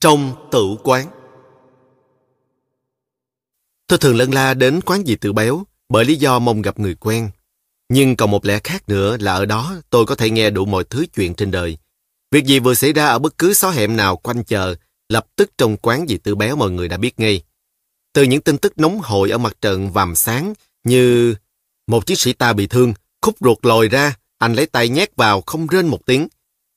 Trong tử quán Tôi thường lân la đến quán gì tự béo bởi lý do mong gặp người quen. Nhưng còn một lẽ khác nữa là ở đó tôi có thể nghe đủ mọi thứ chuyện trên đời. Việc gì vừa xảy ra ở bất cứ xó hẻm nào quanh chờ, lập tức trong quán gì tự béo mọi người đã biết ngay. Từ những tin tức nóng hổi ở mặt trận vàm sáng như một chiến sĩ ta bị thương, khúc ruột lồi ra, anh lấy tay nhét vào không rên một tiếng.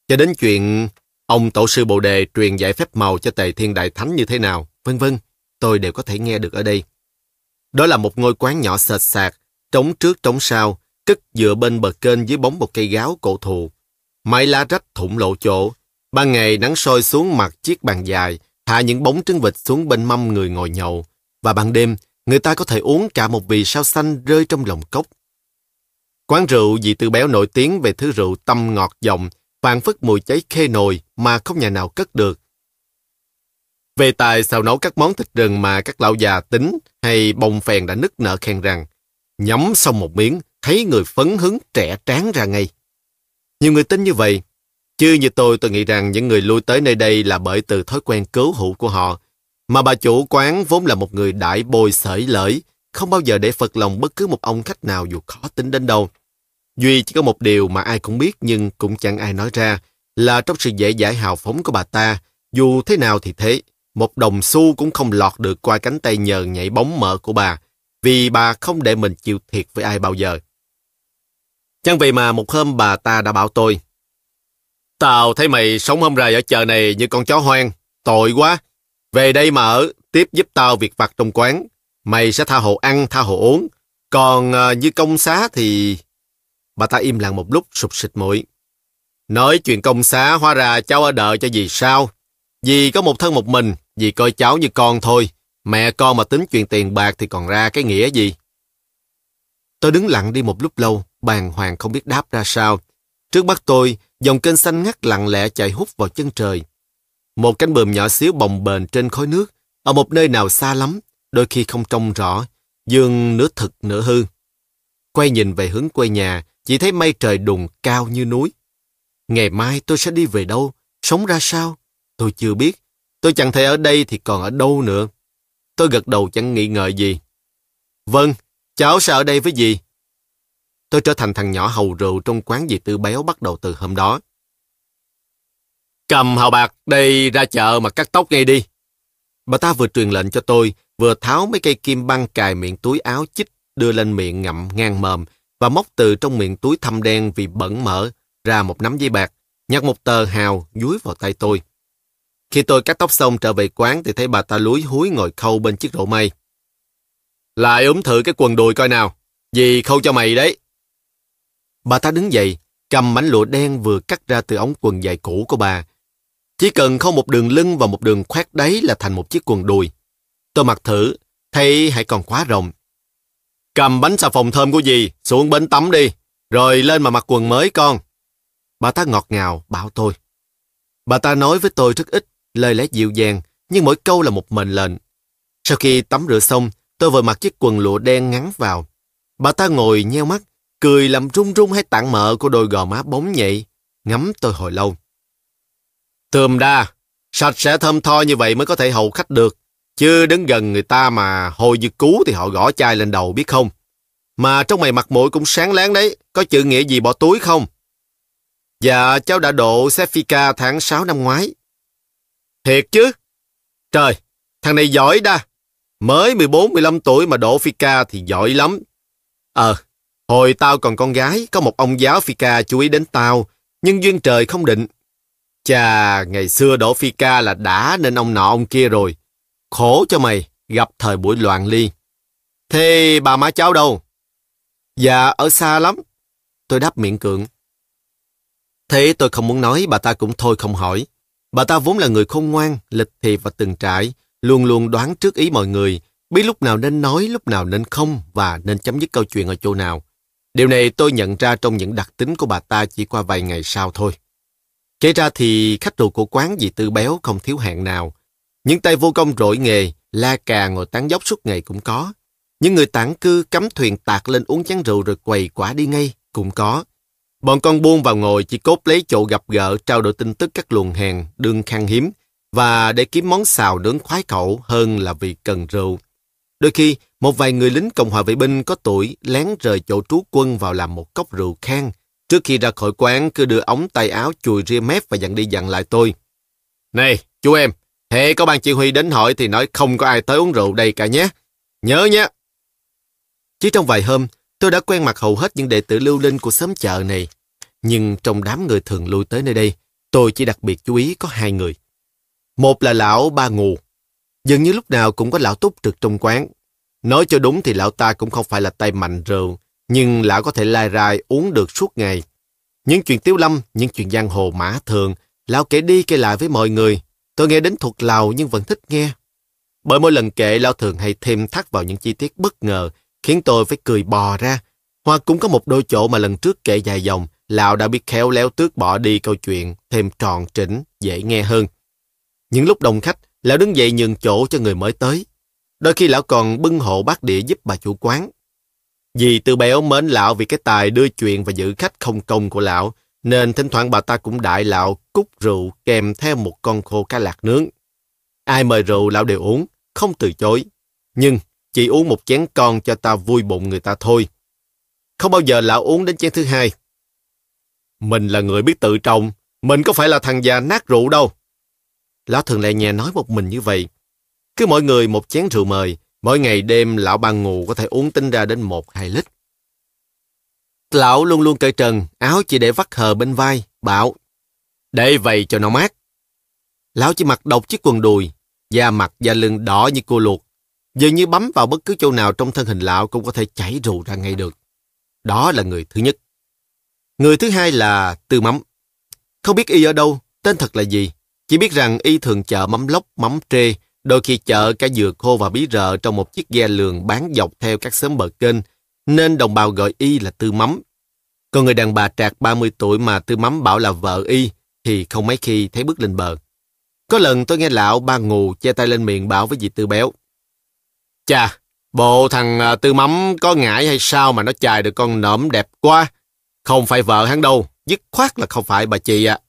Cho đến chuyện ông tổ sư Bồ Đề truyền dạy phép màu cho Tề Thiên Đại Thánh như thế nào, vân vân, tôi đều có thể nghe được ở đây. Đó là một ngôi quán nhỏ sệt sạc, trống trước trống sau, cất dựa bên bờ kênh dưới bóng một cây gáo cổ thụ. Mái lá rách thủng lộ chỗ. Ban ngày nắng soi xuống mặt chiếc bàn dài, hạ những bóng trứng vịt xuống bên mâm người ngồi nhậu. Và ban đêm, người ta có thể uống cả một vì sao xanh rơi trong lòng cốc. Quán rượu vì tư béo nổi tiếng về thứ rượu tâm ngọt dòng, phản phất mùi cháy khê nồi mà không nhà nào cất được. Về tài xào nấu các món thịt rừng mà các lão già tính hay bông phèn đã nức nở khen rằng nhắm xong một miếng thấy người phấn hứng trẻ tráng ra ngay. Nhiều người tin như vậy. Chứ như tôi, tôi nghĩ rằng những người lui tới nơi đây là bởi từ thói quen cứu hữu của họ. Mà bà chủ quán vốn là một người đại bồi sởi lỡi, không bao giờ để phật lòng bất cứ một ông khách nào dù khó tính đến đâu. Duy chỉ có một điều mà ai cũng biết nhưng cũng chẳng ai nói ra là trong sự dễ dãi hào phóng của bà ta, dù thế nào thì thế, một đồng xu cũng không lọt được qua cánh tay nhờ nhảy bóng mỡ của bà, vì bà không để mình chịu thiệt với ai bao giờ. Chẳng vì mà một hôm bà ta đã bảo tôi, Tao thấy mày sống hôm rày ở chợ này như con chó hoang, tội quá. Về đây mà ở, tiếp giúp tao việc vặt trong quán. Mày sẽ tha hồ ăn, tha hồ uống. Còn uh, như công xá thì... Bà ta im lặng một lúc sụp sịt mũi. Nói chuyện công xá hóa ra cháu ở đợi cho gì sao? Dì có một thân một mình, dì coi cháu như con thôi. Mẹ con mà tính chuyện tiền bạc thì còn ra cái nghĩa gì? Tôi đứng lặng đi một lúc lâu, bàng hoàng không biết đáp ra sao. Trước mắt tôi, dòng kênh xanh ngắt lặng lẽ chạy hút vào chân trời. Một cánh bờm nhỏ xíu bồng bềnh trên khói nước, ở một nơi nào xa lắm, đôi khi không trông rõ, dương nửa thực nửa hư. Quay nhìn về hướng quê nhà, chỉ thấy mây trời đùng cao như núi. Ngày mai tôi sẽ đi về đâu, sống ra sao? Tôi chưa biết. Tôi chẳng thể ở đây thì còn ở đâu nữa. Tôi gật đầu chẳng nghĩ ngợi gì. Vâng, cháu sẽ ở đây với gì? Tôi trở thành thằng nhỏ hầu rượu trong quán dì tư béo bắt đầu từ hôm đó. Cầm hào bạc đây ra chợ mà cắt tóc ngay đi. Bà ta vừa truyền lệnh cho tôi, vừa tháo mấy cây kim băng cài miệng túi áo chích đưa lên miệng ngậm ngang mồm và móc từ trong miệng túi thâm đen vì bẩn mỡ ra một nắm giấy bạc, nhặt một tờ hào dúi vào tay tôi. Khi tôi cắt tóc xong trở về quán thì thấy bà ta lúi húi ngồi khâu bên chiếc rổ mây. Lại ốm thử cái quần đùi coi nào. Dì khâu cho mày đấy. Bà ta đứng dậy, cầm mảnh lụa đen vừa cắt ra từ ống quần dài cũ của bà. Chỉ cần khâu một đường lưng và một đường khoét đáy là thành một chiếc quần đùi. Tôi mặc thử, thấy hãy còn quá rộng. Cầm bánh xà phòng thơm của dì, xuống bến tắm đi, rồi lên mà mặc quần mới con. Bà ta ngọt ngào, bảo tôi. Bà ta nói với tôi rất ít, lời lẽ dịu dàng, nhưng mỗi câu là một mệnh lệnh. Sau khi tắm rửa xong, tôi vừa mặc chiếc quần lụa đen ngắn vào. Bà ta ngồi nheo mắt, cười làm rung rung hay tặng mỡ của đôi gò má bóng nhạy, ngắm tôi hồi lâu. thơm đa, sạch sẽ thơm tho như vậy mới có thể hầu khách được. Chứ đứng gần người ta mà hồi như cú thì họ gõ chai lên đầu biết không? Mà trong mày mặt mũi cũng sáng láng đấy, có chữ nghĩa gì bỏ túi không? Dạ, cháu đã độ Sephika tháng 6 năm ngoái. Thiệt chứ? Trời, thằng này giỏi đa. Mới 14-15 tuổi mà độ Fika thì giỏi lắm. Ờ, hồi tao còn con gái, có một ông giáo Fika chú ý đến tao, nhưng duyên trời không định. Chà, ngày xưa đổ Fika là đã nên ông nọ ông kia rồi. Khổ cho mày, gặp thời buổi loạn ly. Thế bà má cháu đâu? Dạ, ở xa lắm. Tôi đáp miệng cưỡng. Thế tôi không muốn nói, bà ta cũng thôi không hỏi. Bà ta vốn là người khôn ngoan, lịch thiệp và từng trải, luôn luôn đoán trước ý mọi người, biết lúc nào nên nói, lúc nào nên không và nên chấm dứt câu chuyện ở chỗ nào. Điều này tôi nhận ra trong những đặc tính của bà ta chỉ qua vài ngày sau thôi. Kể ra thì khách đồ của quán vì Tư Béo không thiếu hạng nào. Những tay vô công rỗi nghề, la cà ngồi tán dốc suốt ngày cũng có. Những người tản cư cắm thuyền tạc lên uống chén rượu rồi quầy quả đi ngay cũng có. Bọn con buôn vào ngồi chỉ cốt lấy chỗ gặp gỡ trao đổi tin tức các luồng hàng đương khan hiếm và để kiếm món xào nướng khoái khẩu hơn là vì cần rượu. Đôi khi, một vài người lính Cộng hòa vệ binh có tuổi lén rời chỗ trú quân vào làm một cốc rượu khan. Trước khi ra khỏi quán, cứ đưa ống tay áo chùi ria mép và dặn đi dặn lại tôi. Này, chú em, hệ có ban chỉ huy đến hỏi thì nói không có ai tới uống rượu đây cả nhé. Nhớ nhé. Chỉ trong vài hôm, tôi đã quen mặt hầu hết những đệ tử lưu linh của xóm chợ này. Nhưng trong đám người thường lui tới nơi đây, tôi chỉ đặc biệt chú ý có hai người. Một là lão Ba Ngù. Dường như lúc nào cũng có lão túc trực trong quán. Nói cho đúng thì lão ta cũng không phải là tay mạnh rượu, nhưng lão có thể lai rai uống được suốt ngày. Những chuyện tiếu lâm, những chuyện giang hồ mã thường, lão kể đi kể lại với mọi người. Tôi nghe đến thuộc lào nhưng vẫn thích nghe. Bởi mỗi lần kể, lão thường hay thêm thắt vào những chi tiết bất ngờ, khiến tôi phải cười bò ra. Hoặc cũng có một đôi chỗ mà lần trước kể dài dòng, lão đã biết khéo léo tước bỏ đi câu chuyện, thêm tròn trĩnh, dễ nghe hơn. Những lúc đông khách, lão đứng dậy nhường chỗ cho người mới tới. Đôi khi lão còn bưng hộ bát đĩa giúp bà chủ quán. Vì từ béo mến lão vì cái tài đưa chuyện và giữ khách không công của lão, nên thỉnh thoảng bà ta cũng đại lão cúc rượu kèm theo một con khô cá lạc nướng. Ai mời rượu lão đều uống, không từ chối. Nhưng chỉ uống một chén con cho ta vui bụng người ta thôi. Không bao giờ lão uống đến chén thứ hai. Mình là người biết tự trọng, mình có phải là thằng già nát rượu đâu. Lão thường lại nhà nói một mình như vậy. Cứ mỗi người một chén rượu mời, mỗi ngày đêm lão ban ngủ có thể uống tính ra đến một hai lít. Lão luôn luôn cởi trần, áo chỉ để vắt hờ bên vai, bảo Để vậy cho nó mát. Lão chỉ mặc độc chiếc quần đùi, da mặt da lưng đỏ như cua luộc. Dường như bấm vào bất cứ chỗ nào trong thân hình lão cũng có thể chảy rù ra ngay được. Đó là người thứ nhất. Người thứ hai là Tư Mắm. Không biết y ở đâu, tên thật là gì. Chỉ biết rằng y thường chợ mắm lóc, mắm trê, đôi khi chợ cả dừa khô và bí rợ trong một chiếc ghe lường bán dọc theo các xóm bờ kênh, nên đồng bào gọi y là Tư Mắm. Còn người đàn bà trạc 30 tuổi mà Tư Mắm bảo là vợ y thì không mấy khi thấy bước lên bờ. Có lần tôi nghe lão ba ngù che tay lên miệng bảo với dì Tư Béo. Chà, bộ thằng à, Tư Mắm có ngại hay sao mà nó chài được con nõm đẹp quá. Không phải vợ hắn đâu, dứt khoát là không phải bà chị ạ. À.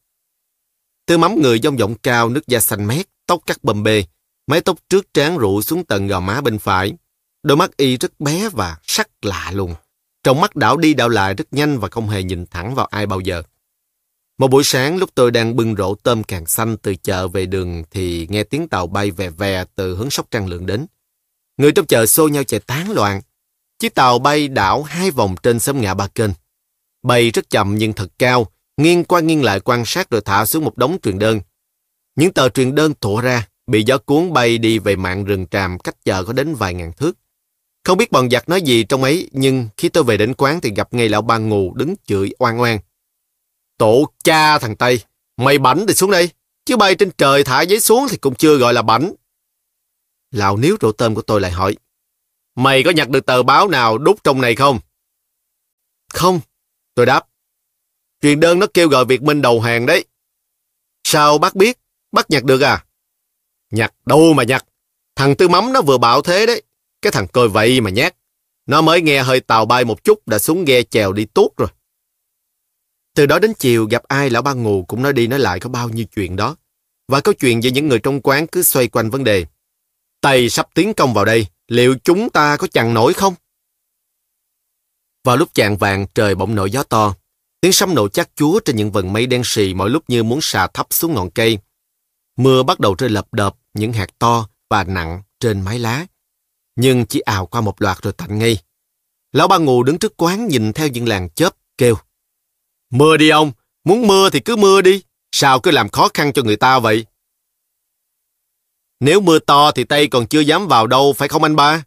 Tư Mắm người dông giọng cao, nước da xanh mét, tóc cắt bầm bê, mái tóc trước trán rụ xuống tận gò má bên phải. Đôi mắt y rất bé và sắc lạ luôn. Trong mắt đảo đi đảo lại rất nhanh và không hề nhìn thẳng vào ai bao giờ. Một buổi sáng lúc tôi đang bưng rổ tôm càng xanh từ chợ về đường thì nghe tiếng tàu bay vè vè từ hướng Sóc Trăng lượng đến. Người trong chợ xô nhau chạy tán loạn. Chiếc tàu bay đảo hai vòng trên xóm ngã ba kênh. Bay rất chậm nhưng thật cao, nghiêng qua nghiêng lại quan sát rồi thả xuống một đống truyền đơn. Những tờ truyền đơn thổ ra, bị gió cuốn bay đi về mạng rừng tràm cách chợ có đến vài ngàn thước. Không biết bọn giặc nói gì trong ấy, nhưng khi tôi về đến quán thì gặp ngay lão ba ngù đứng chửi oan oan. Tổ cha thằng Tây, mày bảnh thì xuống đây, chứ bay trên trời thả giấy xuống thì cũng chưa gọi là bảnh. Lão níu rượu tôm của tôi lại hỏi, mày có nhặt được tờ báo nào đút trong này không? Không, tôi đáp. Truyền đơn nó kêu gọi Việt Minh đầu hàng đấy. Sao bác biết? Bác nhặt được à? Nhặt đâu mà nhặt. Thằng Tư Mắm nó vừa bảo thế đấy. Cái thằng coi vậy mà nhát. Nó mới nghe hơi tàu bay một chút đã xuống ghe chèo đi tốt rồi. Từ đó đến chiều gặp ai lão ba ngù cũng nói đi nói lại có bao nhiêu chuyện đó. Và câu chuyện về những người trong quán cứ xoay quanh vấn đề. Tây sắp tiến công vào đây, liệu chúng ta có chặn nổi không? Vào lúc chạng vàng trời bỗng nổi gió to. Tiếng sấm nổ chắc chúa trên những vần mây đen sì mỗi lúc như muốn xà thấp xuống ngọn cây. Mưa bắt đầu rơi lập đập những hạt to và nặng trên mái lá. Nhưng chỉ ào qua một loạt rồi tạnh ngay. Lão ba ngù đứng trước quán nhìn theo những làng chớp, kêu. Mưa đi ông, muốn mưa thì cứ mưa đi. Sao cứ làm khó khăn cho người ta vậy? Nếu mưa to thì Tây còn chưa dám vào đâu, phải không anh ba?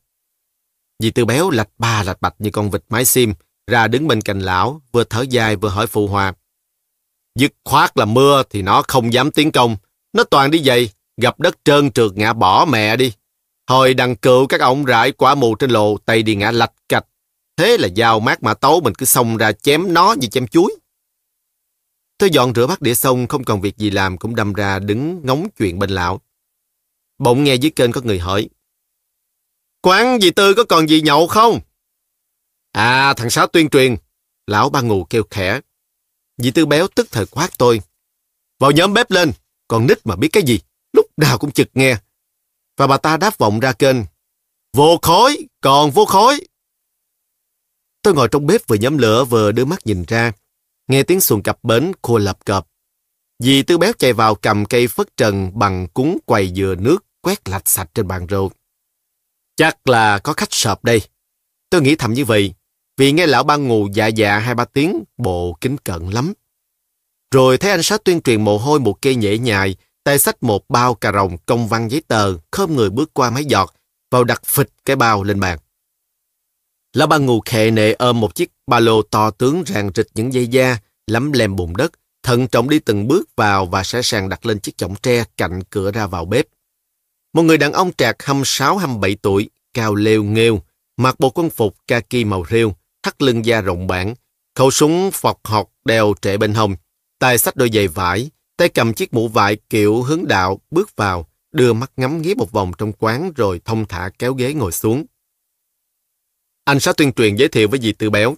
Dì Tư Béo lạch ba lạch bạch như con vịt mái sim, ra đứng bên cạnh lão, vừa thở dài vừa hỏi phụ hòa. Dứt khoát là mưa thì nó không dám tiến công. Nó toàn đi giày, gặp đất trơn trượt ngã bỏ mẹ đi. Hồi đằng cựu các ông rải quả mù trên lộ, tay đi ngã lạch cạch. Thế là dao mát mã tấu mình cứ xông ra chém nó như chém chuối. Tôi dọn rửa bát đĩa xong không còn việc gì làm cũng đâm ra đứng ngóng chuyện bên lão. Bỗng nghe dưới kênh có người hỏi. Quán dì Tư có còn gì nhậu không? À, thằng Sáu tuyên truyền. Lão ba ngù kêu khẽ. Dì Tư béo tức thời quát tôi. Vào nhóm bếp lên, còn nít mà biết cái gì. Lúc nào cũng chực nghe. Và bà ta đáp vọng ra kênh. Vô khói, còn vô khói. Tôi ngồi trong bếp vừa nhóm lửa vừa đưa mắt nhìn ra. Nghe tiếng xuồng cặp bến khô lập cập. Dì tư béo chạy vào cầm cây phất trần bằng cúng quầy dừa nước quét lạch sạch trên bàn rượu. Chắc là có khách sợp đây. Tôi nghĩ thầm như vậy, vì nghe lão ba ngủ dạ dạ hai ba tiếng, bộ kính cận lắm. Rồi thấy anh sát tuyên truyền mồ hôi một cây nhễ nhại, tay xách một bao cà rồng công văn giấy tờ, khom người bước qua máy giọt, vào đặt phịch cái bao lên bàn. Lão ba ngù khệ nệ ôm một chiếc ba lô to tướng ràng rịch những dây da, lắm lem bùn đất, thận trọng đi từng bước vào và sẵn sàng đặt lên chiếc chõng tre cạnh cửa ra vào bếp. Một người đàn ông trạc 26-27 tuổi, cao lêu nghêu, mặc bộ quân phục kaki màu rêu, thắt lưng da rộng bản, khẩu súng phọc học đeo trệ bên hông, tay sách đôi giày vải, tay cầm chiếc mũ vải kiểu hướng đạo bước vào, đưa mắt ngắm nghía một vòng trong quán rồi thông thả kéo ghế ngồi xuống. Anh sẽ tuyên truyền giới thiệu với dì Tư Béo.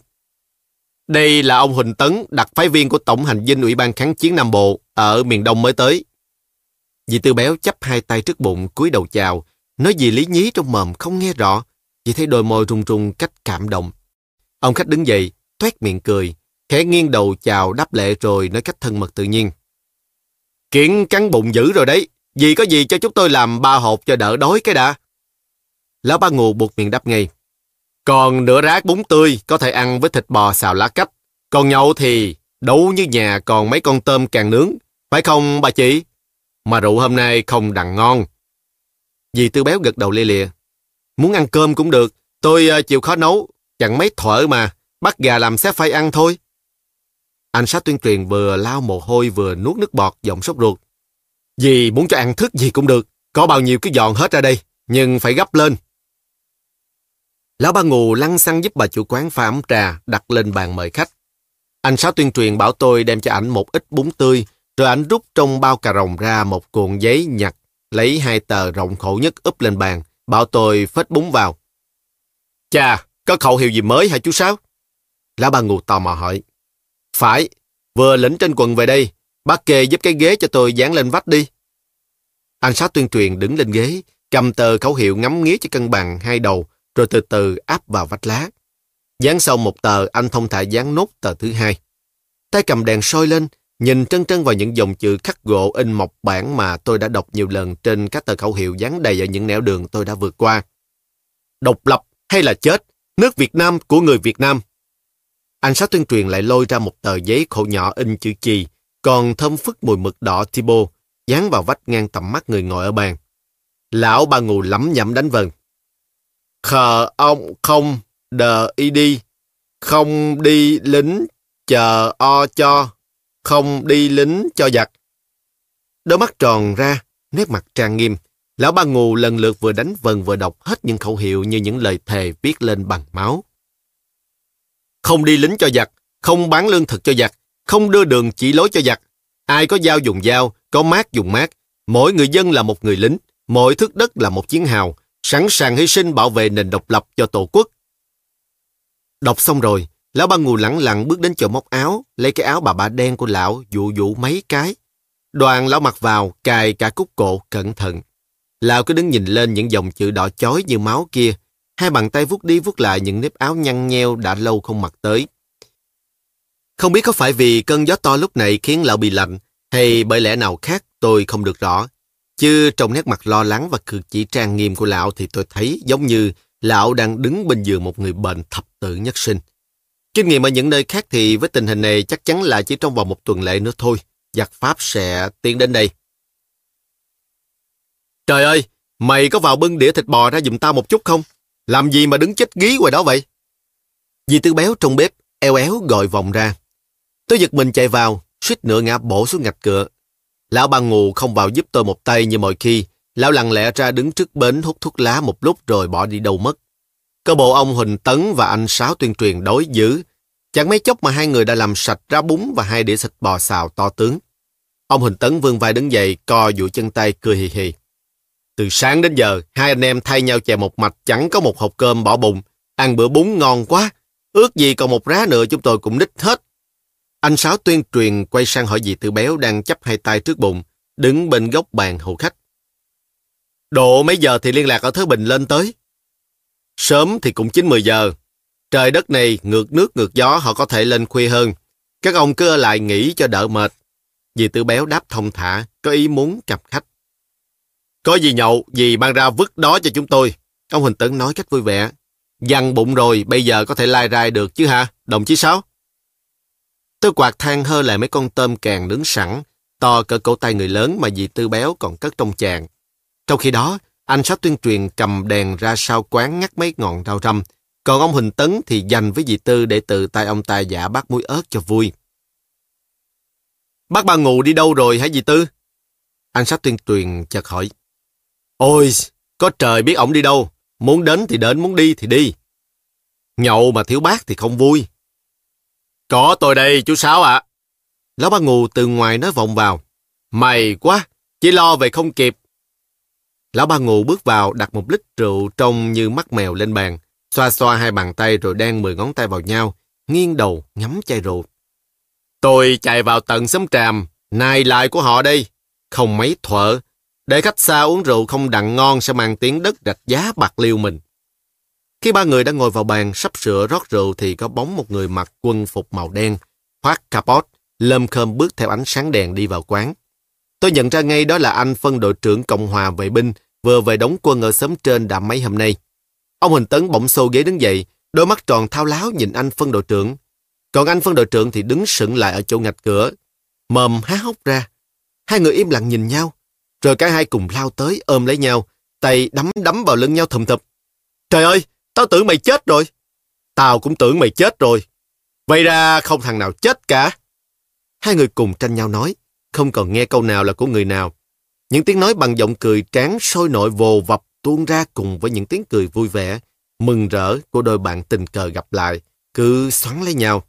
Đây là ông Huỳnh Tấn, đặc phái viên của Tổng hành dinh Ủy ban Kháng chiến Nam Bộ ở miền Đông mới tới. Dì Tư Béo chấp hai tay trước bụng cúi đầu chào, nói gì lý nhí trong mồm không nghe rõ, chỉ thấy đôi môi rung rung cách cảm động. Ông khách đứng dậy, toét miệng cười, khẽ nghiêng đầu chào đáp lệ rồi nói cách thân mật tự nhiên. Kiện cắn bụng dữ rồi đấy, gì có gì cho chúng tôi làm ba hộp cho đỡ đói cái đã. Lão ba ngù buộc miệng đáp ngay. Còn nửa rác bún tươi có thể ăn với thịt bò xào lá cách. Còn nhậu thì đấu như nhà còn mấy con tôm càng nướng. Phải không bà chị? Mà rượu hôm nay không đặng ngon. Dì tư béo gật đầu lia lịa. Muốn ăn cơm cũng được. Tôi ờ, chịu khó nấu. Chẳng mấy thở mà. Bắt gà làm sẽ phải ăn thôi. Anh sát tuyên truyền vừa lao mồ hôi vừa nuốt nước bọt giọng sốt ruột. Dì muốn cho ăn thức gì cũng được. Có bao nhiêu cái giòn hết ra đây. Nhưng phải gấp lên. Lão ba ngù lăn xăng giúp bà chủ quán pha ấm trà đặt lên bàn mời khách. Anh Sáu tuyên truyền bảo tôi đem cho ảnh một ít bún tươi, rồi ảnh rút trong bao cà rồng ra một cuộn giấy nhặt, lấy hai tờ rộng khổ nhất úp lên bàn, bảo tôi phết bún vào. Chà, có khẩu hiệu gì mới hả chú Sáu? Lão ba ngù tò mò hỏi. Phải, vừa lĩnh trên quần về đây, bác kê giúp cái ghế cho tôi dán lên vách đi. Anh sát tuyên truyền đứng lên ghế, cầm tờ khẩu hiệu ngắm nghía cho cân bằng hai đầu, rồi từ từ áp vào vách lá. Dán xong một tờ, anh thông thả dán nốt tờ thứ hai. Tay cầm đèn soi lên, nhìn trân trân vào những dòng chữ khắc gỗ in mộc bản mà tôi đã đọc nhiều lần trên các tờ khẩu hiệu dán đầy ở những nẻo đường tôi đã vượt qua. Độc lập hay là chết, nước Việt Nam của người Việt Nam. Anh sát tuyên truyền lại lôi ra một tờ giấy khổ nhỏ in chữ chì, còn thơm phức mùi mực đỏ Tibo, dán vào vách ngang tầm mắt người ngồi ở bàn. Lão ba ngù lắm nhẩm đánh vần khờ ông không đờ y đi, không đi lính chờ o cho, không đi lính cho giặc. Đôi mắt tròn ra, nét mặt trang nghiêm. Lão ba ngù lần lượt vừa đánh vần vừa đọc hết những khẩu hiệu như những lời thề viết lên bằng máu. Không đi lính cho giặc, không bán lương thực cho giặc, không đưa đường chỉ lối cho giặc. Ai có dao dùng dao, có mát dùng mát. Mỗi người dân là một người lính, mỗi thước đất là một chiến hào, sẵn sàng hy sinh bảo vệ nền độc lập cho Tổ quốc. Đọc xong rồi, lão ba ngù lẳng lặng bước đến chỗ móc áo, lấy cái áo bà bà đen của lão dụ dụ mấy cái. Đoàn lão mặc vào, cài cả cúc cổ, cẩn thận. Lão cứ đứng nhìn lên những dòng chữ đỏ chói như máu kia, hai bàn tay vuốt đi vuốt lại những nếp áo nhăn nheo đã lâu không mặc tới. Không biết có phải vì cơn gió to lúc này khiến lão bị lạnh, hay bởi lẽ nào khác tôi không được rõ. Chứ trong nét mặt lo lắng và cử chỉ trang nghiêm của lão thì tôi thấy giống như lão đang đứng bên giường một người bệnh thập tử nhất sinh. Kinh nghiệm ở những nơi khác thì với tình hình này chắc chắn là chỉ trong vòng một tuần lễ nữa thôi, giặc Pháp sẽ tiến đến đây. Trời ơi, mày có vào bưng đĩa thịt bò ra giùm tao một chút không? Làm gì mà đứng chết gí ngoài đó vậy? Dì Tư Béo trong bếp, eo éo gọi vòng ra. Tôi giật mình chạy vào, suýt nửa ngã bổ xuống ngạch cửa. Lão ba ngù không vào giúp tôi một tay như mọi khi. Lão lặng lẽ ra đứng trước bến hút thuốc lá một lúc rồi bỏ đi đâu mất. Cơ bộ ông Huỳnh Tấn và anh Sáu tuyên truyền đối dữ. Chẳng mấy chốc mà hai người đã làm sạch ra bún và hai đĩa thịt bò xào to tướng. Ông Huỳnh Tấn vươn vai đứng dậy, co duỗi chân tay cười hì hì. Từ sáng đến giờ, hai anh em thay nhau chè một mạch chẳng có một hộp cơm bỏ bụng. Ăn bữa bún ngon quá. Ước gì còn một rá nữa chúng tôi cũng đích hết. Anh Sáu tuyên truyền quay sang hỏi dì Tư Béo đang chấp hai tay trước bụng, đứng bên góc bàn hầu khách. Độ mấy giờ thì liên lạc ở Thới Bình lên tới? Sớm thì cũng 9-10 giờ. Trời đất này ngược nước ngược gió họ có thể lên khuya hơn. Các ông cứ ở lại nghỉ cho đỡ mệt. Dì Tư Béo đáp thông thả, có ý muốn gặp khách. Có gì nhậu, gì mang ra vứt đó cho chúng tôi. Ông Huỳnh Tấn nói cách vui vẻ. Dằn bụng rồi, bây giờ có thể lai rai được chứ hả, đồng chí Sáu? Tôi quạt than hơ lại mấy con tôm càng nướng sẵn, to cỡ cổ tay người lớn mà dì Tư Béo còn cất trong chàng. Trong khi đó, anh Sáu tuyên truyền cầm đèn ra sau quán ngắt mấy ngọn rau răm, còn ông Huỳnh Tấn thì dành với dì Tư để tự tay ông ta giả bát muối ớt cho vui. Bác ba ngủ đi đâu rồi hả dì Tư? Anh Sáu tuyên truyền chợt hỏi. Ôi, có trời biết ổng đi đâu. Muốn đến thì đến, muốn đi thì đi. Nhậu mà thiếu bác thì không vui. Có tôi đây, chú Sáu ạ. Lão ba ngù từ ngoài nói vọng vào. Mày quá, chỉ lo về không kịp. Lão ba ngù bước vào đặt một lít rượu trông như mắt mèo lên bàn, xoa xoa hai bàn tay rồi đan mười ngón tay vào nhau, nghiêng đầu ngắm chai rượu. Tôi chạy vào tận xóm tràm, nài lại của họ đây. Không mấy thuở, để khách xa uống rượu không đặng ngon sẽ mang tiếng đất rạch giá bạc liêu mình. Khi ba người đã ngồi vào bàn sắp sửa rót rượu thì có bóng một người mặc quân phục màu đen, khoác capot, lơm khơm bước theo ánh sáng đèn đi vào quán. Tôi nhận ra ngay đó là anh phân đội trưởng Cộng hòa vệ binh vừa về đóng quân ở xóm trên đã mấy hôm nay. Ông Huỳnh Tấn bỗng xô ghế đứng dậy, đôi mắt tròn thao láo nhìn anh phân đội trưởng. Còn anh phân đội trưởng thì đứng sững lại ở chỗ ngạch cửa, mồm há hốc ra. Hai người im lặng nhìn nhau, rồi cả hai cùng lao tới ôm lấy nhau, tay đấm đấm vào lưng nhau thầm thập. Trời ơi, tao tưởng mày chết rồi. Tao cũng tưởng mày chết rồi. Vậy ra không thằng nào chết cả. Hai người cùng tranh nhau nói, không còn nghe câu nào là của người nào. Những tiếng nói bằng giọng cười tráng sôi nổi vồ vập tuôn ra cùng với những tiếng cười vui vẻ, mừng rỡ của đôi bạn tình cờ gặp lại, cứ xoắn lấy nhau.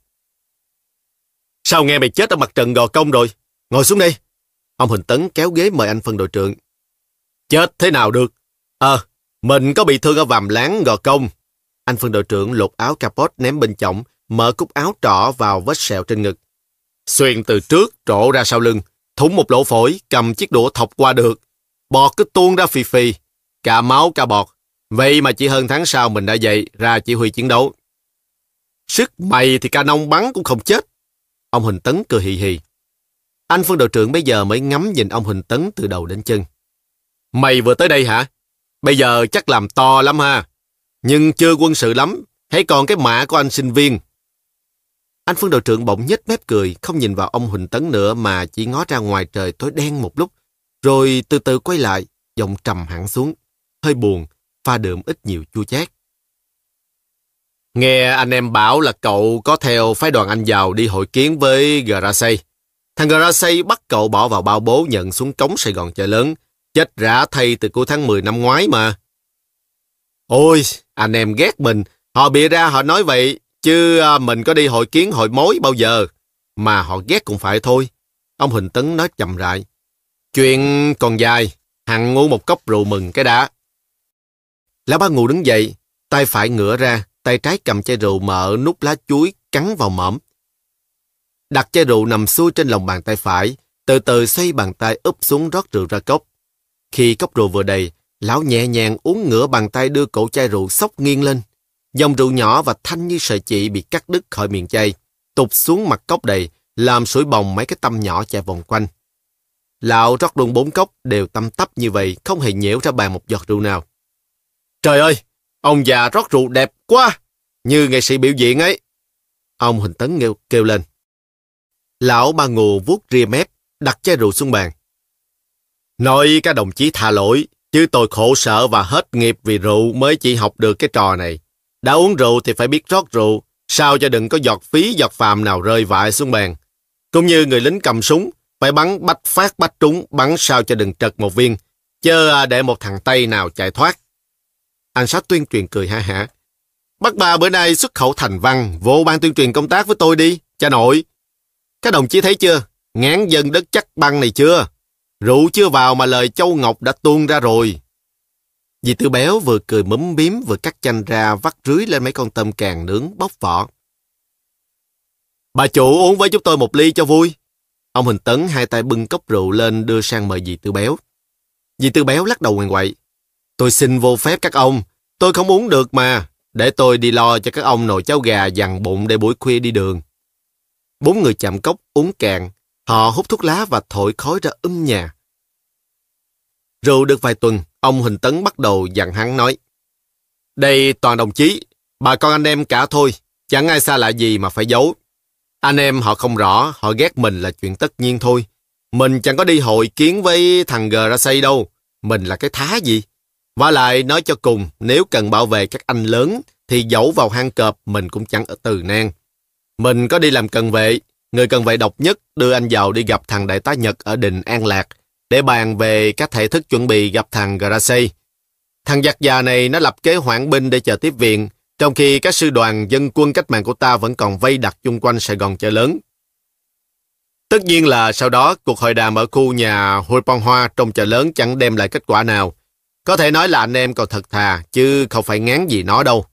Sao nghe mày chết ở mặt trận gò công rồi? Ngồi xuống đây. Ông Huỳnh Tấn kéo ghế mời anh phân đội trưởng. Chết thế nào được? Ờ, mình có bị thương ở vàm láng gò công. Anh phân đội trưởng lột áo capot ném bên trọng mở cúc áo trỏ vào vết sẹo trên ngực. Xuyên từ trước trổ ra sau lưng, thủng một lỗ phổi, cầm chiếc đũa thọc qua được. Bọt cứ tuôn ra phì phì, cả máu cả bọt. Vậy mà chỉ hơn tháng sau mình đã dậy ra chỉ huy chiến đấu. Sức mày thì ca nông bắn cũng không chết. Ông Huỳnh Tấn cười hì hì. Anh phân đội trưởng bây giờ mới ngắm nhìn ông Huỳnh Tấn từ đầu đến chân. Mày vừa tới đây hả? Bây giờ chắc làm to lắm ha. Nhưng chưa quân sự lắm. Hãy còn cái mã của anh sinh viên. Anh phân đội trưởng bỗng nhếch mép cười, không nhìn vào ông Huỳnh Tấn nữa mà chỉ ngó ra ngoài trời tối đen một lúc. Rồi từ từ quay lại, giọng trầm hẳn xuống. Hơi buồn, pha đượm ít nhiều chua chát. Nghe anh em bảo là cậu có theo phái đoàn anh giàu đi hội kiến với Garasay. Thằng Grasey bắt cậu bỏ vào bao bố nhận xuống cống Sài Gòn chợ lớn. Chết rã thay từ cuối tháng 10 năm ngoái mà. Ôi, anh em ghét mình. Họ bịa ra họ nói vậy, chứ à, mình có đi hội kiến hội mối bao giờ. Mà họ ghét cũng phải thôi. Ông Huỳnh Tấn nói chậm rãi. Chuyện còn dài, hằng ngu một cốc rượu mừng cái đã. Lão ba ngủ đứng dậy, tay phải ngửa ra, tay trái cầm chai rượu mở nút lá chuối cắn vào mõm. Đặt chai rượu nằm xuôi trên lòng bàn tay phải, từ từ xoay bàn tay úp xuống rót rượu ra cốc. Khi cốc rượu vừa đầy, lão nhẹ nhàng uống ngửa bàn tay đưa cổ chai rượu sóc nghiêng lên. Dòng rượu nhỏ và thanh như sợi chỉ bị cắt đứt khỏi miệng chai, tụt xuống mặt cốc đầy, làm sủi bồng mấy cái tâm nhỏ chạy vòng quanh. Lão rót luôn bốn cốc đều tâm tấp như vậy, không hề nhễu ra bàn một giọt rượu nào. Trời ơi, ông già rót rượu đẹp quá, như nghệ sĩ biểu diễn ấy. Ông Huỳnh Tấn kêu, kêu lên. Lão ba ngù vuốt ria mép, đặt chai rượu xuống bàn. Nói các đồng chí tha lỗi, chứ tôi khổ sở và hết nghiệp vì rượu mới chỉ học được cái trò này. Đã uống rượu thì phải biết rót rượu, sao cho đừng có giọt phí giọt phàm nào rơi vãi xuống bàn. Cũng như người lính cầm súng, phải bắn bách phát bách trúng, bắn sao cho đừng trật một viên, chớ à, để một thằng Tây nào chạy thoát. Anh sát tuyên truyền cười ha hả. Bác bà bữa nay xuất khẩu thành văn, vô ban tuyên truyền công tác với tôi đi, cha nội. Các đồng chí thấy chưa? Ngán dân đất chắc băng này chưa? Rượu chưa vào mà lời Châu Ngọc đã tuôn ra rồi. Dì Tư Béo vừa cười mấm biếm vừa cắt chanh ra, vắt rưới lên mấy con tôm càng nướng, bóc vỏ. Bà chủ uống với chúng tôi một ly cho vui. Ông Hình Tấn hai tay bưng cốc rượu lên đưa sang mời dì Tư Béo. Dì Tư Béo lắc đầu ngoằn quậy. Tôi xin vô phép các ông. Tôi không uống được mà. Để tôi đi lo cho các ông nồi cháo gà dằn bụng để buổi khuya đi đường. Bốn người chạm cốc uống cạn. Họ hút thuốc lá và thổi khói ra um nhà. Rượu được vài tuần, ông Huỳnh Tấn bắt đầu dặn hắn nói. Đây toàn đồng chí, bà con anh em cả thôi, chẳng ai xa lạ gì mà phải giấu. Anh em họ không rõ, họ ghét mình là chuyện tất nhiên thôi. Mình chẳng có đi hội kiến với thằng G ra xây đâu. Mình là cái thá gì? Và lại nói cho cùng, nếu cần bảo vệ các anh lớn, thì dẫu vào hang cọp mình cũng chẳng ở từ nan. Mình có đi làm cần vệ, người cần vệ độc nhất đưa anh giàu đi gặp thằng đại tá Nhật ở đình An Lạc để bàn về các thể thức chuẩn bị gặp thằng Gracie. Thằng giặc già này nó lập kế hoãn binh để chờ tiếp viện, trong khi các sư đoàn dân quân cách mạng của ta vẫn còn vây đặt chung quanh Sài Gòn chợ lớn. Tất nhiên là sau đó cuộc hội đàm ở khu nhà Hôi Pong Hoa trong chợ lớn chẳng đem lại kết quả nào. Có thể nói là anh em còn thật thà, chứ không phải ngán gì nó đâu.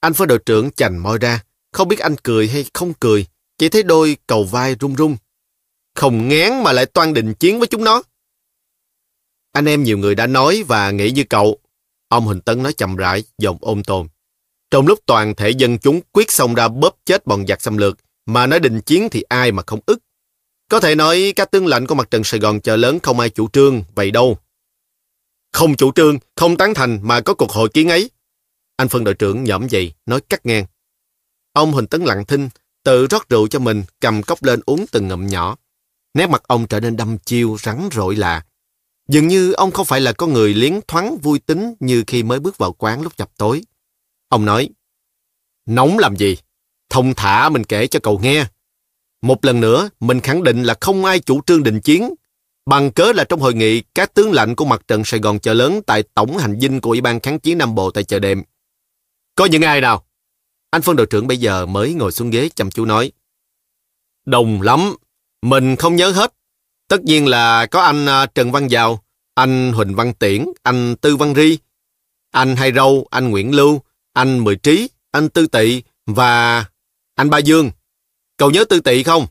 Anh phó đội trưởng chành môi ra, không biết anh cười hay không cười, chỉ thấy đôi cầu vai rung rung. Không ngán mà lại toan định chiến với chúng nó. Anh em nhiều người đã nói và nghĩ như cậu. Ông Huỳnh Tấn nói chậm rãi, giọng ôm tồn. Trong lúc toàn thể dân chúng quyết xông ra bóp chết bọn giặc xâm lược, mà nói định chiến thì ai mà không ức. Có thể nói các tướng lãnh của mặt trận Sài Gòn chợ lớn không ai chủ trương, vậy đâu. Không chủ trương, không tán thành mà có cuộc hội kiến ấy. Anh phân đội trưởng nhõm dậy, nói cắt ngang. Ông Huỳnh Tấn lặng thinh, tự rót rượu cho mình, cầm cốc lên uống từng ngụm nhỏ. Nét mặt ông trở nên đăm chiêu, rắn rội lạ. Dường như ông không phải là con người liến thoáng vui tính như khi mới bước vào quán lúc chập tối. Ông nói, Nóng làm gì? Thông thả mình kể cho cậu nghe. Một lần nữa, mình khẳng định là không ai chủ trương định chiến. Bằng cớ là trong hội nghị, các tướng lãnh của mặt trận Sài Gòn chợ lớn tại Tổng hành dinh của Ủy ban kháng chiến Nam Bộ tại chợ đêm Có những ai nào? Anh phân đội trưởng bây giờ mới ngồi xuống ghế chăm chú nói. Đồng lắm. Mình không nhớ hết. Tất nhiên là có anh à, Trần Văn Giàu, anh Huỳnh Văn Tiễn, anh Tư Văn Ri, anh Hai Râu, anh Nguyễn Lưu, anh Mười Trí, anh Tư Tị và anh Ba Dương. Cậu nhớ Tư Tị không?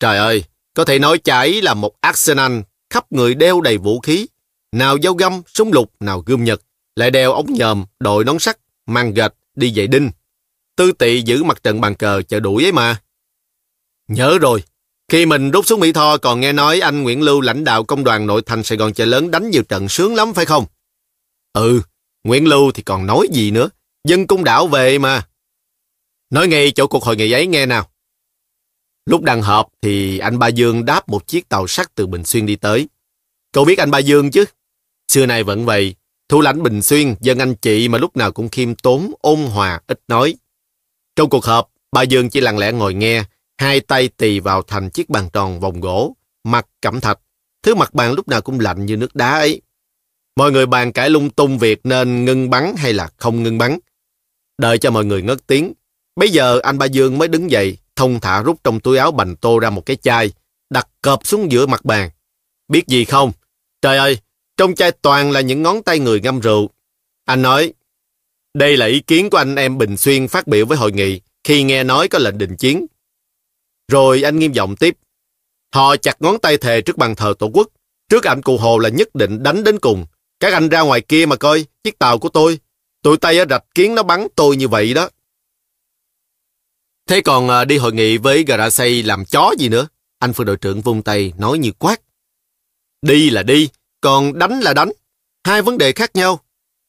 Trời ơi, có thể nói chảy là một arsenal khắp người đeo đầy vũ khí. Nào dao găm, súng lục, nào gươm nhật, lại đeo ống nhòm, đội nón sắt, mang gạch, đi dạy đinh. Tư Tị giữ mặt trận bàn cờ chờ đuổi ấy mà. Nhớ rồi, khi mình rút xuống Mỹ Tho còn nghe nói anh Nguyễn Lưu lãnh đạo công đoàn nội thành Sài Gòn chợ lớn đánh nhiều trận sướng lắm phải không? Ừ, Nguyễn Lưu thì còn nói gì nữa. Dân cung đảo về mà. Nói ngay chỗ cuộc hội nghị ấy nghe nào. Lúc đang họp thì anh Ba Dương đáp một chiếc tàu sắt từ Bình Xuyên đi tới. Cậu biết anh Ba Dương chứ? Xưa nay vẫn vậy. Thủ lãnh Bình Xuyên, dân anh chị mà lúc nào cũng khiêm tốn, ôn hòa, ít nói. Trong cuộc họp, bà Dương chỉ lặng lẽ ngồi nghe, hai tay tì vào thành chiếc bàn tròn vòng gỗ, mặt cẩm thạch. Thứ mặt bàn lúc nào cũng lạnh như nước đá ấy. Mọi người bàn cãi lung tung việc nên ngưng bắn hay là không ngưng bắn. Đợi cho mọi người ngất tiếng. Bây giờ anh Ba Dương mới đứng dậy, thông thả rút trong túi áo bành tô ra một cái chai, đặt cọp xuống giữa mặt bàn. Biết gì không? Trời ơi, trong chai toàn là những ngón tay người ngâm rượu. Anh nói, đây là ý kiến của anh em Bình Xuyên phát biểu với hội nghị khi nghe nói có lệnh đình chiến. Rồi anh nghiêm giọng tiếp. Họ chặt ngón tay thề trước bàn thờ tổ quốc. Trước ảnh cụ Hồ là nhất định đánh đến cùng. Các anh ra ngoài kia mà coi, chiếc tàu của tôi. Tụi tay ở rạch kiến nó bắn tôi như vậy đó. Thế còn à, đi hội nghị với Garasay làm chó gì nữa? Anh 副 đội trưởng vung tay nói như quát. Đi là đi, còn đánh là đánh. Hai vấn đề khác nhau.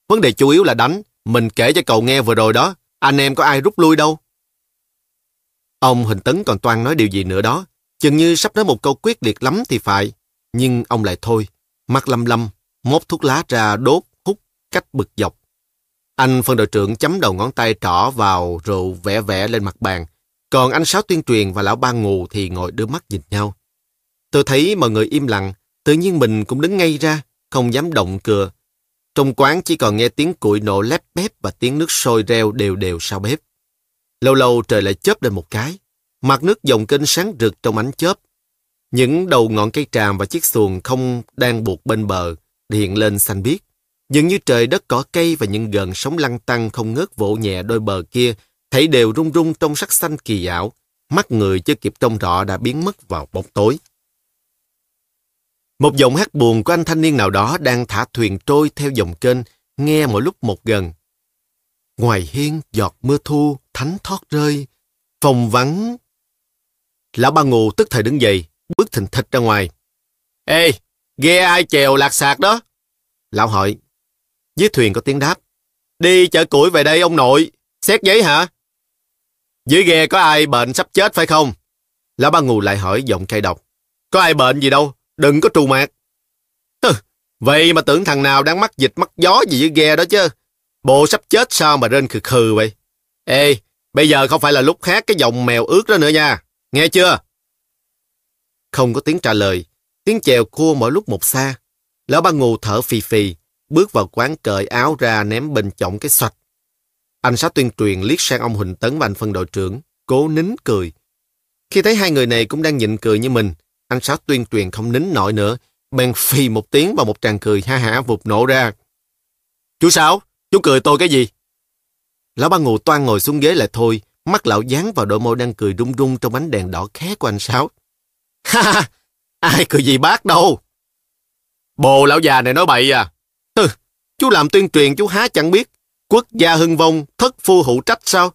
Vấn đề chủ yếu là đánh. Mình kể cho cậu nghe vừa rồi đó. Anh em có ai rút lui đâu. Ông hình Tấn còn toan nói điều gì nữa đó. Chừng như sắp nói một câu quyết liệt lắm thì phải. Nhưng ông lại thôi. Mắt lâm lâm, mốt thuốc lá ra đốt, hút, cách bực dọc. Anh phân đội trưởng chấm đầu ngón tay trỏ vào rượu vẽ vẽ lên mặt bàn. Còn anh Sáu tuyên truyền và lão ba ngù thì ngồi đưa mắt nhìn nhau. Tôi thấy mọi người im lặng, tự nhiên mình cũng đứng ngay ra, không dám động cừa. Trong quán chỉ còn nghe tiếng củi nổ lép bếp và tiếng nước sôi reo đều đều sau bếp. Lâu lâu trời lại chớp lên một cái. Mặt nước dòng kênh sáng rực trong ánh chớp. Những đầu ngọn cây tràm và chiếc xuồng không đang buộc bên bờ hiện lên xanh biếc. Dường như trời đất cỏ cây và những gần sóng lăn tăng không ngớt vỗ nhẹ đôi bờ kia, thấy đều rung rung trong sắc xanh kỳ ảo. Mắt người chưa kịp trông rõ đã biến mất vào bóng tối. Một giọng hát buồn của anh thanh niên nào đó đang thả thuyền trôi theo dòng kênh, nghe mỗi lúc một gần. Ngoài hiên giọt mưa thu, thánh thoát rơi, phòng vắng. Lão ba ngù tức thời đứng dậy, bước thình thịch ra ngoài. Ê, ghe ai chèo lạc sạc đó? Lão hỏi. Dưới thuyền có tiếng đáp. Đi chở củi về đây ông nội. Xét giấy hả? Dưới ghe có ai bệnh sắp chết phải không? Lão ba ngù lại hỏi giọng cay độc. Có ai bệnh gì đâu, đừng có trù mạc. vậy mà tưởng thằng nào đang mắc dịch mắc gió gì với ghe đó chứ. Bộ sắp chết sao mà rên khừ khừ vậy? Ê, bây giờ không phải là lúc hát cái giọng mèo ướt đó nữa nha. Nghe chưa? Không có tiếng trả lời. Tiếng chèo cua mỗi lúc một xa. Lão ba ngù thở phì phì, bước vào quán cởi áo ra ném bên trọng cái xoạch. Anh sát tuyên truyền liếc sang ông Huỳnh Tấn và anh phân đội trưởng, cố nín cười. Khi thấy hai người này cũng đang nhịn cười như mình, anh Sáu tuyên truyền không nín nổi nữa, bèn phì một tiếng và một tràng cười ha hả vụt nổ ra. Chú Sáu, chú cười tôi cái gì? Lão ba Ngủ toan ngồi xuống ghế lại thôi, mắt lão dán vào đôi môi đang cười rung rung trong ánh đèn đỏ khé của anh Sáu. Ha ha, ai cười gì bác đâu. Bồ lão già này nói bậy à. Hừ, chú làm tuyên truyền chú há chẳng biết. Quốc gia hưng vong, thất phu hữu trách sao?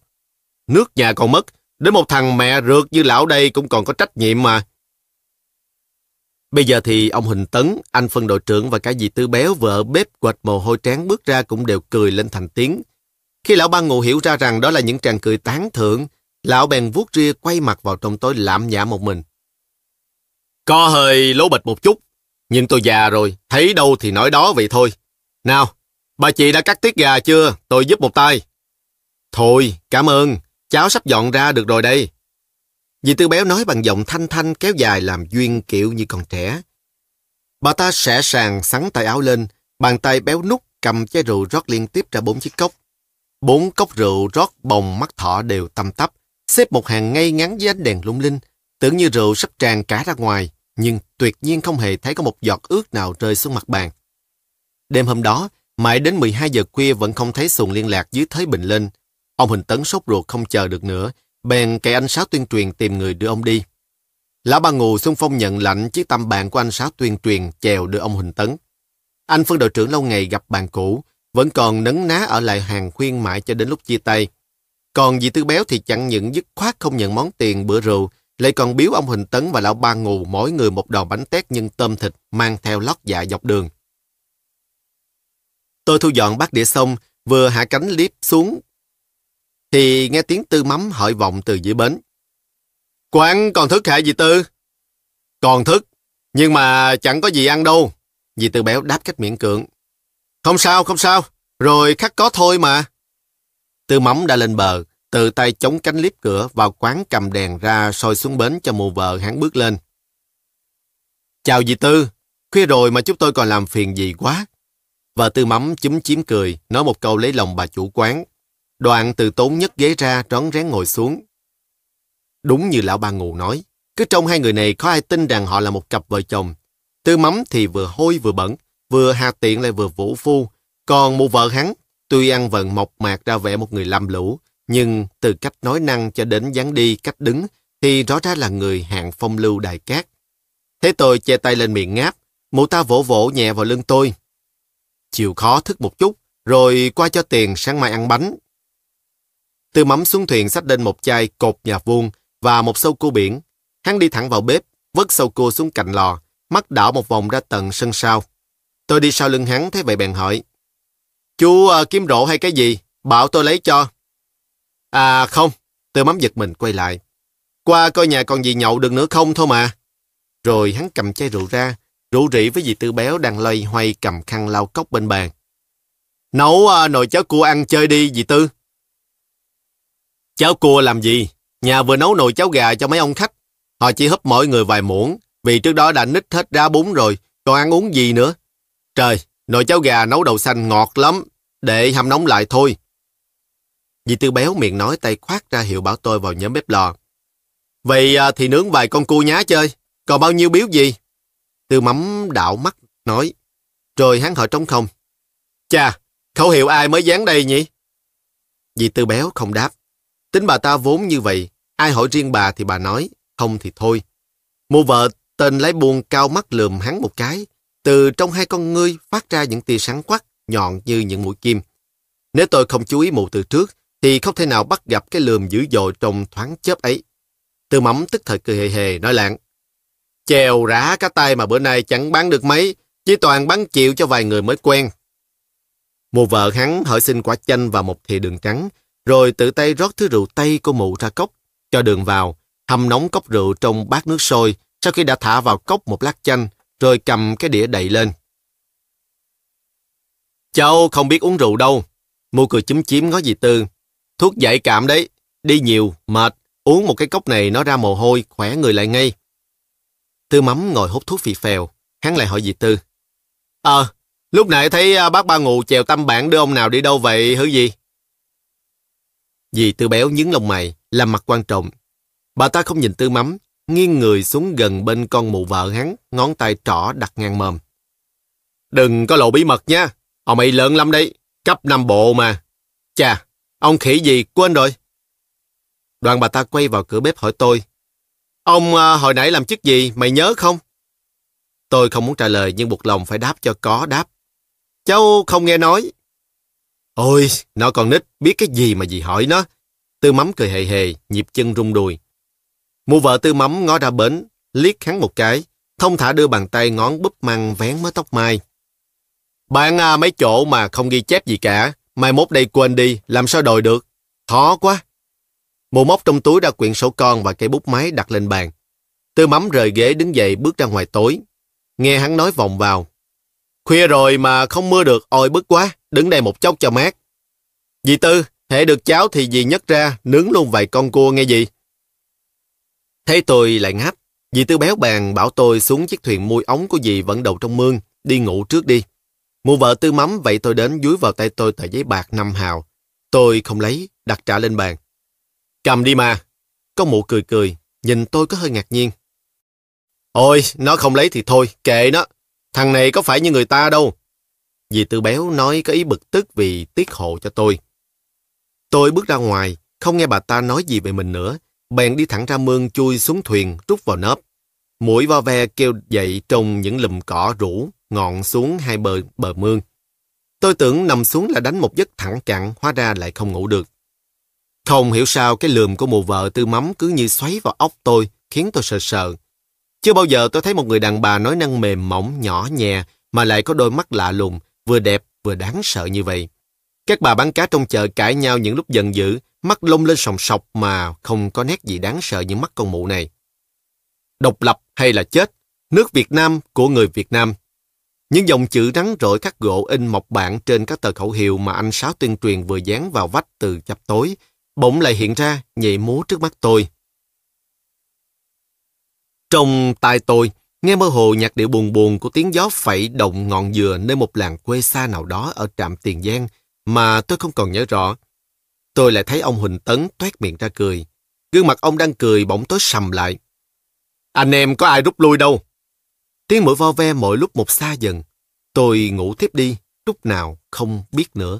Nước nhà còn mất, đến một thằng mẹ rượt như lão đây cũng còn có trách nhiệm mà. Bây giờ thì ông Huỳnh Tấn, anh phân đội trưởng và cả dì Tư Béo vợ bếp quệt mồ hôi trán bước ra cũng đều cười lên thành tiếng. Khi lão ba ngụ hiểu ra rằng đó là những tràng cười tán thưởng, lão bèn vuốt ria quay mặt vào trong tối lạm nhã một mình. Có hơi lố bịch một chút, nhưng tôi già rồi, thấy đâu thì nói đó vậy thôi. Nào, bà chị đã cắt tiết gà chưa? Tôi giúp một tay. Thôi, cảm ơn, cháu sắp dọn ra được rồi đây. Dì Tư Béo nói bằng giọng thanh thanh kéo dài làm duyên kiểu như còn trẻ. Bà ta sẽ sàng sắn tay áo lên, bàn tay béo nút cầm chai rượu rót liên tiếp ra bốn chiếc cốc. Bốn cốc rượu rót bồng mắt thỏ đều tăm tắp, xếp một hàng ngay ngắn với ánh đèn lung linh, tưởng như rượu sắp tràn cả ra ngoài, nhưng tuyệt nhiên không hề thấy có một giọt ướt nào rơi xuống mặt bàn. Đêm hôm đó, mãi đến 12 giờ khuya vẫn không thấy xuồng liên lạc dưới Thới Bình lên. Ông Hình Tấn sốt ruột không chờ được nữa, bèn kệ anh Sáu tuyên truyền tìm người đưa ông đi. Lão ba ngù xung phong nhận lệnh chiếc tâm bạn của anh Sáu tuyên truyền chèo đưa ông Huỳnh Tấn. Anh phân đội trưởng lâu ngày gặp bạn cũ, vẫn còn nấn ná ở lại hàng khuyên mãi cho đến lúc chia tay. Còn dì Tư Béo thì chẳng những dứt khoát không nhận món tiền bữa rượu, lại còn biếu ông Huỳnh Tấn và lão ba ngù mỗi người một đòn bánh tét nhân tôm thịt mang theo lót dạ dọc đường. Tôi thu dọn bát đĩa xong, vừa hạ cánh liếp xuống thì nghe tiếng tư mắm hỏi vọng từ dưới bến. Quán còn thức hả dì Tư? Còn thức, nhưng mà chẳng có gì ăn đâu. Dì Tư béo đáp cách miệng cưỡng. Không sao, không sao, rồi khắc có thôi mà. Tư mắm đã lên bờ, tự tay chống cánh liếp cửa vào quán cầm đèn ra soi xuống bến cho mù vợ hắn bước lên. Chào dì Tư, khuya rồi mà chúng tôi còn làm phiền gì quá. Vợ Tư mắm chúm chím cười, nói một câu lấy lòng bà chủ quán. Đoạn từ tốn nhất ghế ra rón rén ngồi xuống. Đúng như lão ba ngủ nói, cứ trong hai người này có ai tin rằng họ là một cặp vợ chồng. Tư mắm thì vừa hôi vừa bẩn, vừa hà tiện lại vừa vũ phu. Còn một vợ hắn, tuy ăn vận mộc mạc ra vẻ một người làm lũ, nhưng từ cách nói năng cho đến dáng đi, cách đứng, thì rõ ra là người hạng phong lưu đại cát. Thế tôi che tay lên miệng ngáp, mụ ta vỗ vỗ nhẹ vào lưng tôi. Chịu khó thức một chút, rồi qua cho tiền sáng mai ăn bánh, từ mắm xuống thuyền xách lên một chai cột nhà vuông và một sâu cua biển. Hắn đi thẳng vào bếp, vớt sâu cua xuống cạnh lò, mắt đảo một vòng ra tận sân sau. Tôi đi sau lưng hắn, thấy vậy bèn hỏi. Chú à, kiếm rổ hay cái gì? Bảo tôi lấy cho. À không, tôi mắm giật mình quay lại. Qua coi nhà còn gì nhậu được nữa không thôi mà. Rồi hắn cầm chai rượu ra, rủ rỉ với dì tư béo đang loay hoay cầm khăn lau cốc bên bàn. Nấu à, nồi cháo cua ăn chơi đi, dì Tư. Cháo cua làm gì? Nhà vừa nấu nồi cháo gà cho mấy ông khách. Họ chỉ hấp mỗi người vài muỗng, vì trước đó đã nít hết ra bún rồi, còn ăn uống gì nữa. Trời, nồi cháo gà nấu đậu xanh ngọt lắm, để hâm nóng lại thôi. Dì Tư Béo miệng nói tay khoát ra hiệu bảo tôi vào nhóm bếp lò. Vậy à, thì nướng vài con cua nhá chơi, còn bao nhiêu biếu gì? Tư mắm đạo mắt, nói. Rồi hắn hỏi trống không. Chà, khẩu hiệu ai mới dán đây nhỉ? Dì Tư Béo không đáp. Tính bà ta vốn như vậy, ai hỏi riêng bà thì bà nói, không thì thôi. Mụ vợ tên lái buôn cao mắt lườm hắn một cái. Từ trong hai con ngươi phát ra những tia sáng quắc, nhọn như những mũi kim. Nếu tôi không chú ý mụ từ trước, thì không thể nào bắt gặp cái lườm dữ dội trong thoáng chớp ấy. Tư mắm tức thời cười hề hề, nói lạng. Chèo rã cá tay mà bữa nay chẳng bán được mấy, chỉ toàn bán chịu cho vài người mới quen. Mụ vợ hắn hỏi xin quả chanh và một thìa đường trắng, rồi tự tay rót thứ rượu tây của mụ ra cốc, cho đường vào, hầm nóng cốc rượu trong bát nước sôi, sau khi đã thả vào cốc một lát chanh, rồi cầm cái đĩa đậy lên. Cháu không biết uống rượu đâu. Mụ cười chúm chím ngó dì Tư. Thuốc giải cảm đấy, đi nhiều, mệt, uống một cái cốc này nó ra mồ hôi, khỏe người lại ngay. Tư mắm ngồi hút thuốc phì phèo, hắn lại hỏi dì Tư. Ờ, lúc nãy thấy à, bác ba ngủ chèo tâm bản đưa ông nào đi đâu vậy hứ gì? Dì Tư béo nhướng lông mày, làm mặt quan trọng. Bà ta không nhìn Tư mắm, nghiêng người xuống gần bên con mụ vợ hắn, ngón tay trỏ đặt ngang mồm. Đừng có lộ bí mật nha, ông ấy lớn lắm đấy, cấp năm bộ mà. Chà, ông khỉ gì quên rồi. Đoàn bà ta quay vào cửa bếp hỏi tôi. Ông à, hồi nãy làm chức gì, mày nhớ không? Tôi không muốn trả lời nhưng buộc lòng phải đáp cho có đáp. Cháu không nghe nói. Ôi, nó còn nít, biết cái gì mà dì hỏi nó. Tư mắm cười hề hề, nhịp chân rung đùi. Mụ vợ tư mắm ngó ra bến, liếc hắn một cái, thông thả đưa bàn tay ngón búp măng vén mớ tóc mai. Bạn à, mấy chỗ mà không ghi chép gì cả, mai mốt đây quên đi, làm sao đòi được? Khó quá. Mụ móc trong túi ra quyển sổ con và cây bút máy đặt lên bàn. Tư mắm rời ghế đứng dậy bước ra ngoài tối. Nghe hắn nói vòng vào. Khuya rồi mà không mưa được, ôi bức quá, đứng đây một chốc cho mát. Dì Tư, hệ được cháo thì dì nhấc ra, nướng luôn vài con cua nghe gì. Thấy tôi lại ngáp, dì Tư béo bàn bảo tôi xuống chiếc thuyền mui ống của dì vẫn đầu trong mương, đi ngủ trước đi. Mua vợ Tư mắm vậy tôi đến dúi vào tay tôi tờ giấy bạc năm hào. Tôi không lấy, đặt trả lên bàn. Cầm đi mà. Có mụ cười cười, nhìn tôi có hơi ngạc nhiên. Ôi, nó không lấy thì thôi, kệ nó. Thằng này có phải như người ta đâu. Dì Tư Béo nói có ý bực tức vì tiết hộ cho tôi. Tôi bước ra ngoài, không nghe bà ta nói gì về mình nữa. Bèn đi thẳng ra mương chui xuống thuyền, rút vào nớp. Mũi vo ve kêu dậy trong những lùm cỏ rủ, ngọn xuống hai bờ bờ mương. Tôi tưởng nằm xuống là đánh một giấc thẳng cặn, hóa ra lại không ngủ được. Không hiểu sao cái lườm của mụ vợ tư mắm cứ như xoáy vào óc tôi, khiến tôi sợ sợ. Chưa bao giờ tôi thấy một người đàn bà nói năng mềm mỏng, nhỏ nhẹ, mà lại có đôi mắt lạ lùng, vừa đẹp vừa đáng sợ như vậy. Các bà bán cá trong chợ cãi nhau những lúc giận dữ, mắt lông lên sòng sọc mà không có nét gì đáng sợ như mắt con mụ này. Độc lập hay là chết, nước Việt Nam của người Việt Nam. Những dòng chữ rắn rỗi khắc gỗ in mộc bản trên các tờ khẩu hiệu mà anh Sáu tuyên truyền vừa dán vào vách từ chập tối, bỗng lại hiện ra nhảy múa trước mắt tôi. Trong tai tôi, nghe mơ hồ nhạc điệu buồn buồn của tiếng gió phẩy động ngọn dừa nơi một làng quê xa nào đó ở trạm Tiền Giang mà tôi không còn nhớ rõ. Tôi lại thấy ông Huỳnh Tấn toét miệng ra cười. Gương mặt ông đang cười bỗng tối sầm lại. Anh em có ai rút lui đâu. Tiếng mũi vo ve mỗi lúc một xa dần. Tôi ngủ tiếp đi, lúc nào không biết nữa.